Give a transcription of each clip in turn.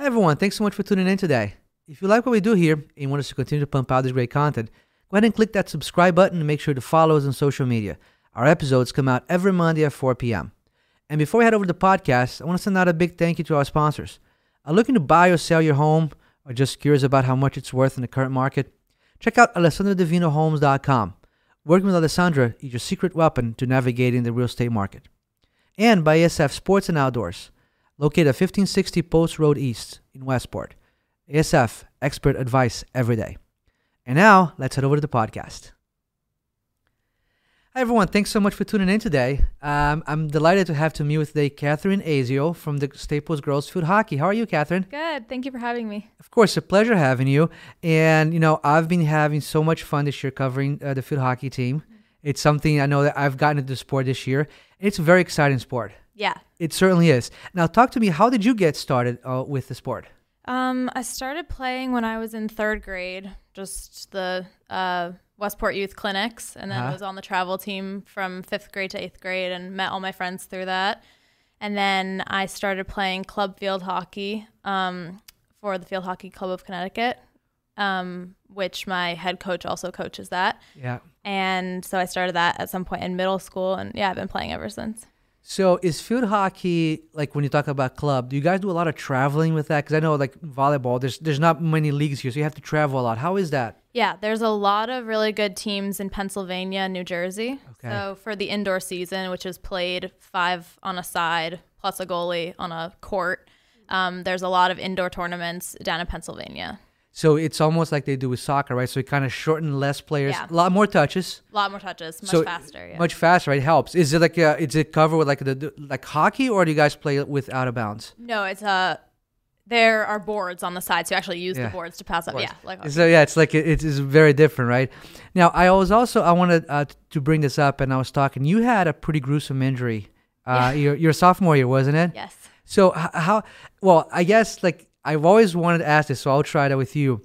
Hi, everyone. Thanks so much for tuning in today. If you like what we do here and you want us to continue to pump out this great content, go ahead and click that subscribe button and make sure to follow us on social media. Our episodes come out every Monday at 4 p.m. And before we head over to the podcast, I want to send out a big thank you to our sponsors. Are looking to buy or sell your home or just curious about how much it's worth in the current market? Check out AlessandraDivinoHomes.com. Working with Alessandra is your secret weapon to navigating the real estate market. And by ASF Sports and Outdoors, located at 1560 Post Road East in Westport. ASF, expert advice every day. And now, let's head over to the podcast. Hi, everyone. Thanks so much for tuning in today. Um, I'm delighted to have to meet with today Kathryn Asiel from the Staples Girls Field Hockey. How are you, Kathryn? Good. Thank you for having me. Of course, a pleasure having you. And, you know, I've been having so much fun this year covering uh, the field hockey team. It's something I know that I've gotten into the sport this year. It's a very exciting sport. Yeah. It certainly is. Now, talk to me. How did you get started uh, with the sport? Um, I started playing when I was in third grade, just the uh, Westport Youth Clinics, and then Uh-huh. I was on the travel team from fifth grade to eighth grade and met all my friends through that. And then I started playing club field hockey um, for the Field Hockey Club of Connecticut, um, which my head coach also coaches that. Yeah. And so I started that at some point in middle school, and yeah, I've been playing ever since. So, is field hockey like when you talk about club? Do you guys do a lot of traveling with that? Because I know, like volleyball, there's there's not many leagues here, so you have to travel a lot. How is that? Yeah, there's a lot of really good teams in Pennsylvania and New Jersey. Okay. So for the indoor season, which is played five on a side plus a goalie on a court, um, there's a lot of indoor tournaments down in Pennsylvania. So it's almost like they do with soccer, right? So it kind of shorten less players, Yeah. a lot more touches, A lot more touches, much So, faster. Yeah. much faster. Right? It helps. Is it like uh is it covered with like the- like hockey, or do you guys play with out of bounds? no, it's a. there are boards on the side, so you actually use Yeah. the boards to pass up. Yeah, like So yeah, it's like it, is very different, right? Now I was also I wanted uh, to bring this up, and I was talking. You had a pretty gruesome injury. Uh, your your sophomore year, wasn't it? yes. So how? Well, I guess like I've always wanted to ask this, so I'll try that with you.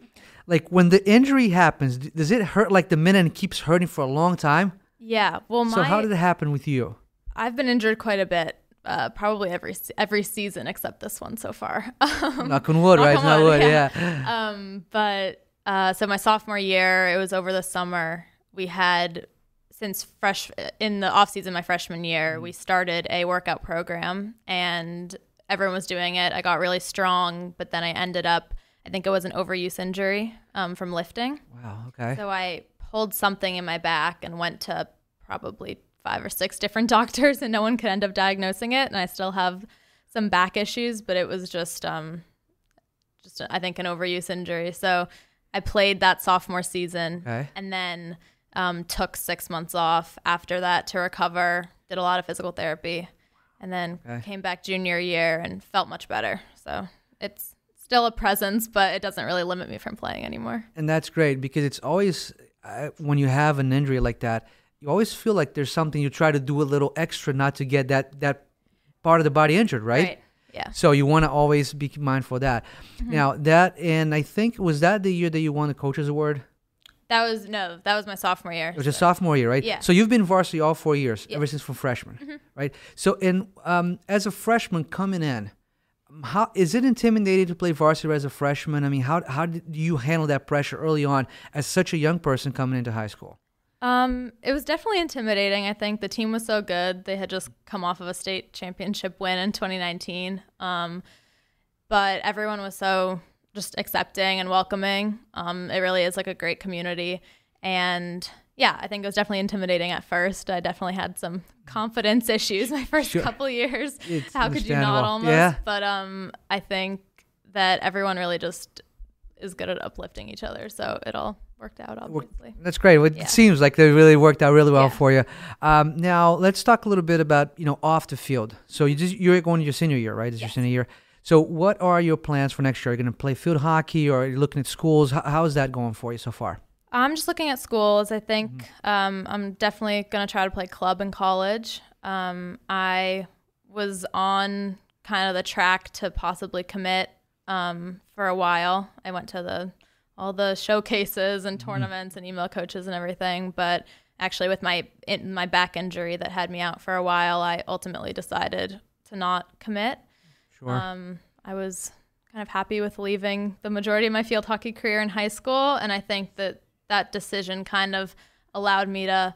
Like when the injury happens, does it hurt like the minute and keeps hurting for a long time? Yeah. Well, my so how did it happen with you? I've been injured quite a bit. Uh, probably every every season except this one so far. Um, Knock on wood, right? knock on wood, wood, yeah. yeah. um, but uh, so my sophomore year, it was over the summer. We had since fresh in the off season, my freshman year, we started a workout program, and everyone was doing it. I got really strong, but then I ended up. I think it was an overuse injury um, from lifting. Wow. Okay. So I pulled something in my back and went to probably five or six different doctors, and no one could end up diagnosing it. And I still have some back issues, but it was just, um, just I think an overuse injury. So I played that sophomore season, Okay. and then um, took six months off after that to recover. Did a lot of physical therapy, and then Okay. came back junior year and felt much better. So it's still a presence, but it doesn't really limit me from playing anymore. And that's great because it's always uh, when you have an injury like that, you always feel like there's something you try to do a little extra not to get that that part of the body injured, right? Yeah. So you want to always be mindful of that. Mm-hmm. Now that and I think was that the year that you won the coaches award? That was no, that was my sophomore year. It was a sophomore year, right? Yeah. So you've been varsity all four years, Yeah. ever since from freshman, Mm-hmm. right? So in um, as a freshman coming in, how is it intimidating to play varsity as a freshman? I mean, how how did you handle that pressure early on as such a young person coming into high school? Um, it was definitely intimidating. I think the team was so good. They had just come off of a state championship win in 2019. Um, but everyone was so just accepting and welcoming. Um, it really is like a great community. And yeah, I think it was definitely intimidating at first. I definitely had some confidence issues my first Sure. couple years. It's How could you not almost? Yeah. But um, I think that everyone really just is good at uplifting each other. So it all worked out, obviously. That's great. Well, It seems like they really worked out really well Yeah. for you. Um, now let's talk a little bit about you know off the field. So you just you're going to your senior year, right? It's your senior year. So what are your plans for next year? Are you going to play field hockey, or are you looking at schools? How, how is that going for you so far? I'm just looking at schools. I think Mm-hmm. um, I'm definitely going to try to play club in college. Um, I was on kind of the track to possibly commit um, for a while. I went to the all the showcases and Mm-hmm. tournaments and email coaches and everything, but actually with my in, my back injury that had me out for a while, I ultimately decided to not commit. Sure. Um, I was kind of happy with leaving the majority of my field hockey career in high school. And I think that that decision kind of allowed me to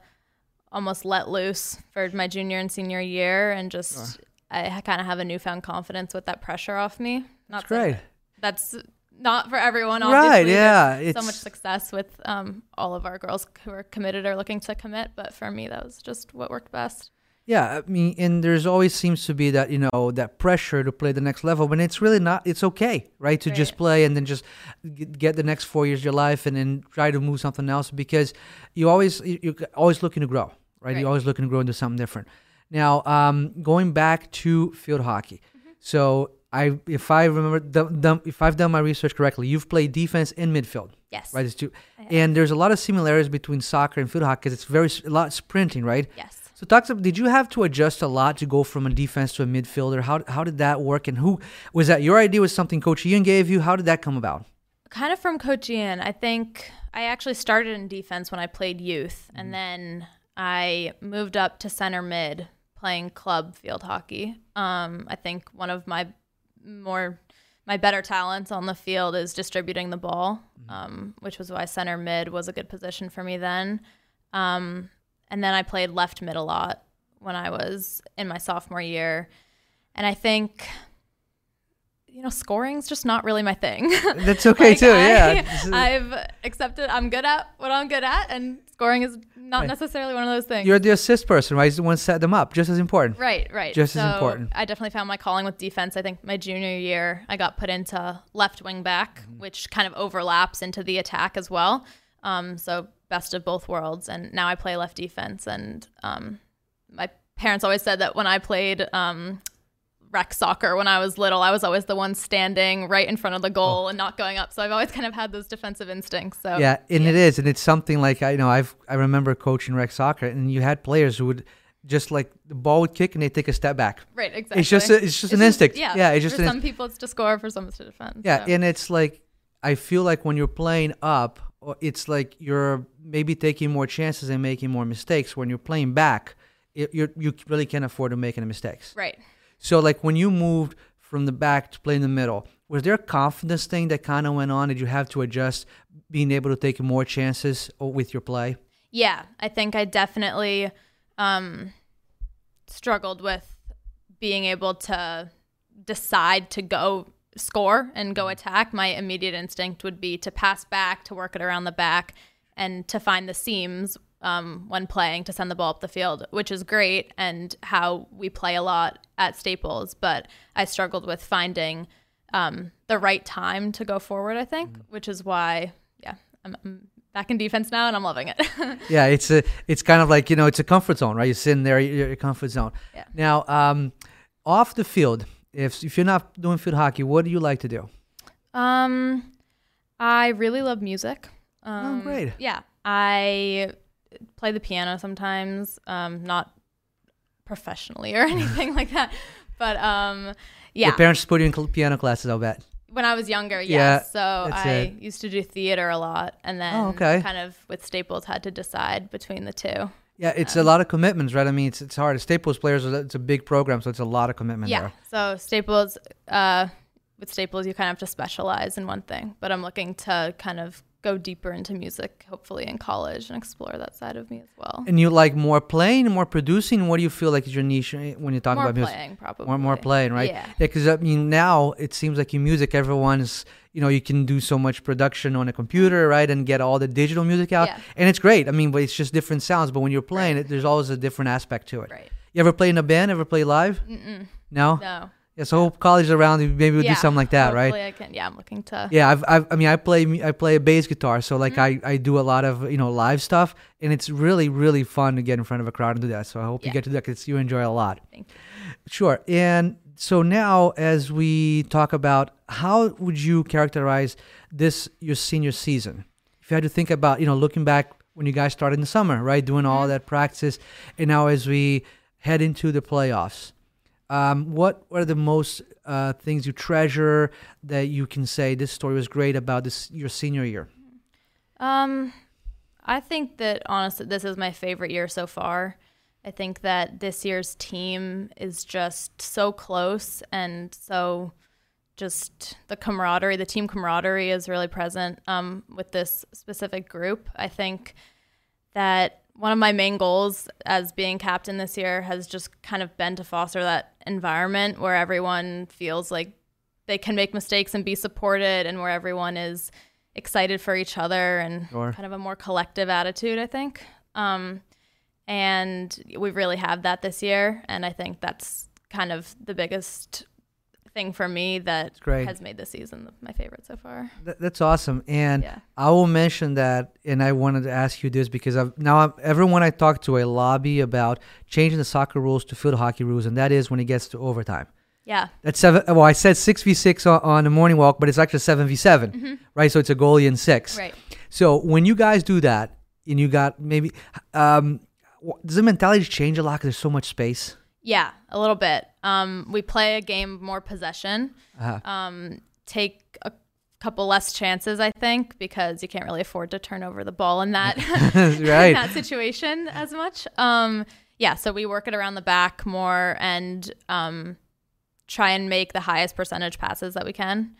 almost let loose for my junior and senior year and just sure. I kind of have a newfound confidence with that pressure off me. Not that's great. That's not for everyone. Obviously. Right? Yeah. There's so much success with um, all of our girls who are committed or looking to commit, but for me, that was just what worked best. Yeah, I mean, and there's always seems to be that you know that pressure to play the next level, but it's really not. It's okay, right, to right. just play and then just get the next four years of your life and then try to move something else because you always you're always looking to grow, right? right. You're always looking to grow into something different. Now, um, going back to field hockey, mm-hmm. so I if I remember the, if I've done my research correctly, you've played defense in midfield. Yes. Right. It's two, and there's a lot of similarities between soccer and field hockey because it's very a lot sprinting, right? Yes. So talk did you have to adjust a lot to go from a defense to a midfielder? How, how did that work? And who was that your idea was something Coach Ian gave you? How did that come about? Kind of from Coach Ian. I think I actually started in defense when I played youth and mm-hmm. then I moved up to center mid playing club field hockey. Um, I think one of my more my better talents on the field is distributing the ball, mm-hmm. um, which was why center mid was a good position for me then. Um, and then I played left mid a lot when I was in my sophomore year. And I think you know, scoring's just not really my thing. That's okay like too. I, yeah. I've accepted I'm good at what I'm good at and scoring is not right. necessarily one of those things. You're the assist person, right? You want to set them up, just as important. Right, right. Just so as important. I definitely found my calling with defense. I think my junior year I got put into left wing back, mm-hmm. which kind of overlaps into the attack as well. Um, so best of both worlds. And now I play left defense. And um, my parents always said that when I played um, rec soccer when I was little, I was always the one standing right in front of the goal oh. and not going up. So I've always kind of had those defensive instincts. So yeah, and yeah. it is, and it's something like I you know I've I remember coaching rec soccer, and you had players who would just like the ball would kick and they take a step back. Right, exactly. It's just a, it's just it's an just, instinct. Yeah, yeah. It's just for some people it's to score, for some it's to defend. Yeah, so. and it's like I feel like when you're playing up it's like you're maybe taking more chances and making more mistakes. When you're playing back, it, you you really can't afford to make any mistakes. Right. So like when you moved from the back to play in the middle, was there a confidence thing that kind of went on? Did you have to adjust being able to take more chances with your play? Yeah, I think I definitely um, struggled with being able to decide to go score and go mm-hmm. attack, my immediate instinct would be to pass back, to work it around the back, and to find the seams um, when playing to send the ball up the field, which is great and how we play a lot at Staples. But I struggled with finding um, the right time to go forward, I think, mm. which is why, yeah, I'm, I'm, back in defense now and I'm loving it. yeah, it's a, it's kind of like, you know, it's a comfort zone, right? You're sitting there, you're a comfort zone. Yeah. Now, um, off the field, if if you're not doing field hockey, what do you like to do? Um, I really love music. Oh, um, oh, great. Yeah, I play the piano sometimes. Um, not professionally or anything like that, but um, yeah. Your parents put you in piano classes, I'll bet. When I was younger, yes. Yeah, so I it. used to do theater a lot, and then oh, okay. kind of with Staples had to decide between the two. Yeah, it's um, a lot of commitments, right? I mean, it's it's hard. Staples players, it's a big program, so it's a lot of commitment. Yeah. There. So Staples, uh, with Staples, you kind of have to specialize in one thing. But I'm looking to kind of go deeper into music, hopefully in college, and explore that side of me as well. And you like more playing, more producing? What do you feel like is your niche eh, when you talk more about music? More playing, probably. More, more playing, right? Yeah. Because I mean, now it seems like in music, everyone's you know you can do so much production on a computer right and get all the digital music out yeah. and it's great i mean but it's just different sounds but when you're playing right. it there's always a different aspect to it right you ever play in a band ever play live Mm-mm. no no yeah, so hope college is around, maybe we'll yeah, do something like that, right? I can. Yeah, I'm looking to. Yeah, I've, I've, i mean, I play, I play a bass guitar, so like mm-hmm. I, I do a lot of you know live stuff, and it's really, really fun to get in front of a crowd and do that. So I hope yeah. you get to do that because you enjoy a lot. Thank you. Sure, and so now as we talk about how would you characterize this your senior season if you had to think about you know looking back when you guys started in the summer right doing all mm-hmm. that practice and now as we head into the playoffs um, what are the most uh, things you treasure that you can say this story was great about this your senior year um i think that honestly this is my favorite year so far I think that this year's team is just so close and so just the camaraderie, the team camaraderie is really present um, with this specific group. I think that one of my main goals as being captain this year has just kind of been to foster that environment where everyone feels like they can make mistakes and be supported and where everyone is excited for each other and Sure. kind of a more collective attitude, I think. Um, and we really have that this year. And I think that's kind of the biggest thing for me that has made this season my favorite so far. Th- that's awesome. And Yeah. I will mention that, and I wanted to ask you this because I've, now I'm, everyone I talk to, I lobby about changing the soccer rules to field hockey rules, and that is when it gets to overtime. Yeah. That's seven. Well, I said six v six on, on the morning walk, but it's actually seven v 7 right? So it's a goalie and six. Right. So when you guys do that, and you got maybe, um, does the mentality change a lot because there's so much space? Yeah, a little bit. Um, we play a game more possession. Uh-huh. Um, take a couple less chances, I think, because you can't really afford to turn over the ball in that in that situation as much. Um, yeah, so we work it around the back more and um, try and make the highest percentage passes that we can.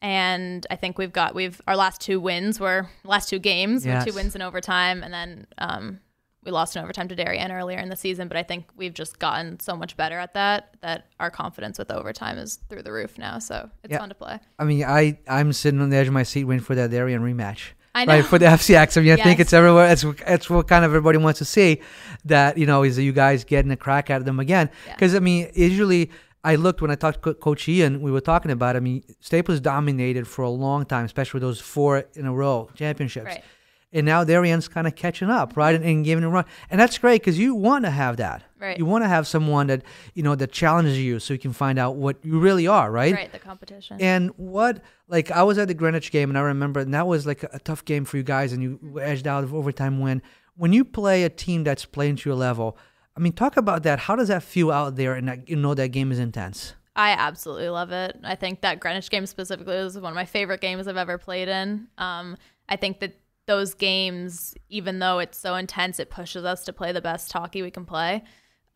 And I think we've got we've our last two wins were last two games were two wins in overtime, and then um, we lost in overtime to Darien earlier in the season. But I think we've just gotten so much better at that that our confidence with overtime is through the roof now. So it's Yeah. fun to play. I mean, I I'm sitting on the edge of my seat waiting for that Darien rematch. I know. Right for the FCIAC. I mean, I think it's everywhere. It's it's what kind of everybody wants to see. That you know is that you guys getting a crack at them again. Yeah. Because I mean, usually I looked when I talked to Coach Ian. We were talking about. I mean, Staples dominated for a long time, especially those four in a row championships. Right. And now Darien's kind of catching up, right, and, and giving a run, and that's great because you want to have that. Right. You want to have someone that you know that challenges you, so you can find out what you really are, right? Right, the competition. And what, like, I was at the Greenwich game, and I remember, and that was like a, a tough game for you guys, and you edged out of overtime win. When you play a team that's playing to your level, I mean, talk about that. How does that feel out there, and that, you know that game is intense? I absolutely love it. I think that Greenwich game specifically was one of my favorite games I've ever played in. Um, I think that those games, even though it's so intense, it pushes us to play the best hockey we can play.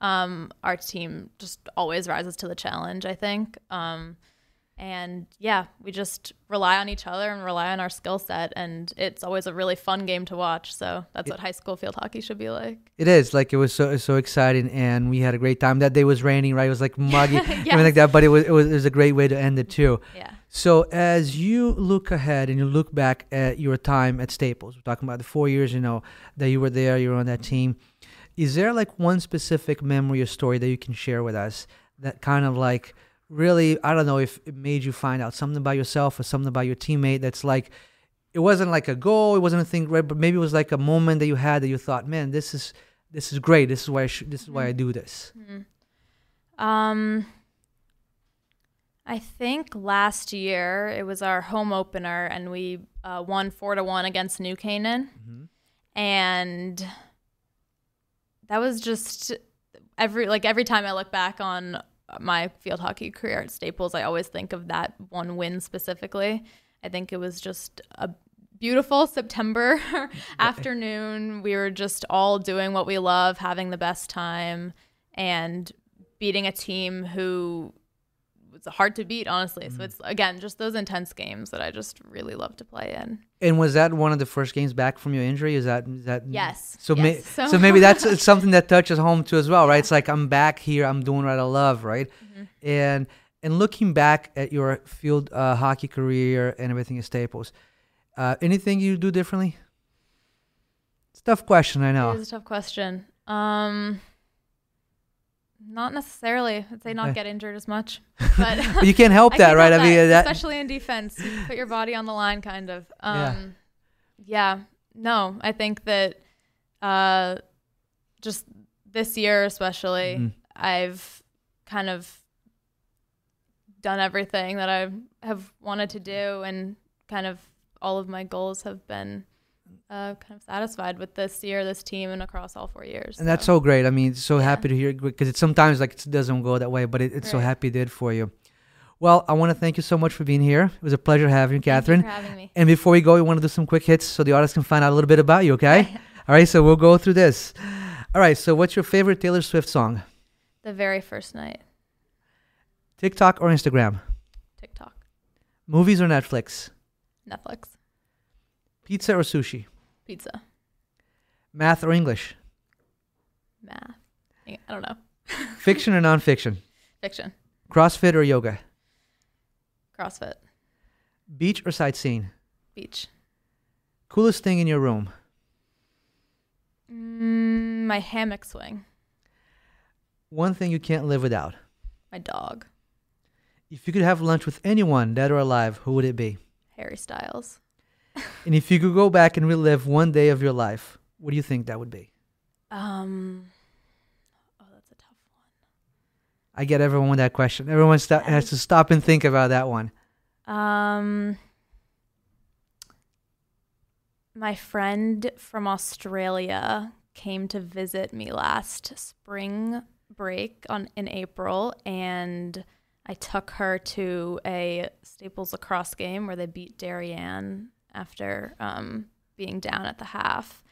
Um, our team just always rises to the challenge, I think. Um, and yeah, we just rely on each other and rely on our skill set. And it's always a really fun game to watch. So that's what high school field hockey should be like. It is like it was so so exciting, and we had a great time. That day was raining, right? It was like muggy, everything like that. But it was, it was it was a great way to end it too. Yeah. So as you look ahead and you look back at your time at Staples, we're talking about the four years, you know, that you were there, you were on that team. Is there like one specific memory or story that you can share with us that kind of like really, I don't know if it made you find out something about yourself or something about your teammate that's like, it wasn't like a goal, it wasn't a thing, right? But maybe it was like a moment that you had that you thought, man, this is this is great. This is why I should, this is why I do this. Um, I think last year it was our home opener, and we uh, won four to one against New Canaan, and that was just every like every time I look back on my field hockey career at Staples, I always think of that one win specifically. I think it was just a beautiful September afternoon. We were just all doing what we love, having the best time, and beating a team who was hard to beat, honestly. So it's again just those intense games that I just really love to play in. And was that one of the first games back from your injury? Is that is that Yes, So, yes. may, So- so maybe that's something that touches home too as well, right? It's like I'm back here, I'm doing what I love, right? Mm-hmm. And and looking back at your field uh, hockey career and everything at Staples, uh, anything you do differently? It's a tough question, I know. It is a tough question. Um, not necessarily. I'd say not get injured as much, but But you can't help I that, can't right? help I mean, that, especially in defense, you put your body on the line, kind of. Yeah. Um, yeah. No, I think that uh, just this year, especially, Mhm. I've kind of done everything that I have wanted to do, and kind of all of my goals have been uh, kind of satisfied with this year, this team, and across all four years. and that's so great. I mean, so Yeah. happy to hear because it sometimes like it doesn't go that way, but it, it's so happy it did for you. Well, I want to thank you so much for being here. It was a pleasure having you, Thank you Kathryn. for having me. And before we go, we want to do some quick hits so the audience can find out a little bit about you, okay? All right, so we'll go through this. All right, so what's your favorite Taylor Swift song? The very first night, TikTok or Instagram? TikTok. Movies or Netflix? Netflix. Pizza or sushi? Pizza. Math or English? Math. I don't know. Fiction or nonfiction? Fiction. CrossFit or yoga? CrossFit. Beach or sightseeing? Beach. Coolest thing in your room? Mm, my hammock swing. One thing you can't live without? My dog. If you could have lunch with anyone, dead or alive, who would it be? Harry Styles. And if you could go back and relive one day of your life, what do you think that would be? Um. Oh, that's a tough one. I get everyone with that question. Everyone sta- has to stop and think about that one. Um, my friend from Australia came to visit me last spring break on in April, and I took her to a Staples lacrosse game where they beat Darien after um, being down at the half.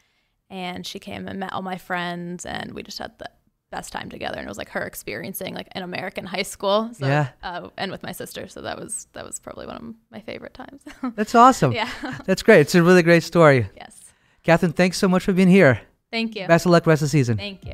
And she came and met all my friends, and we just had the best time together. And it was like her experiencing like an American high school. So, Yeah. Uh, and with my sister, so that was that was probably one of my favorite times. That's awesome. yeah. That's great. It's a really great story. yes. Kathryn, thanks so much for being here. Thank you. Best of luck rest of the season. Thank you.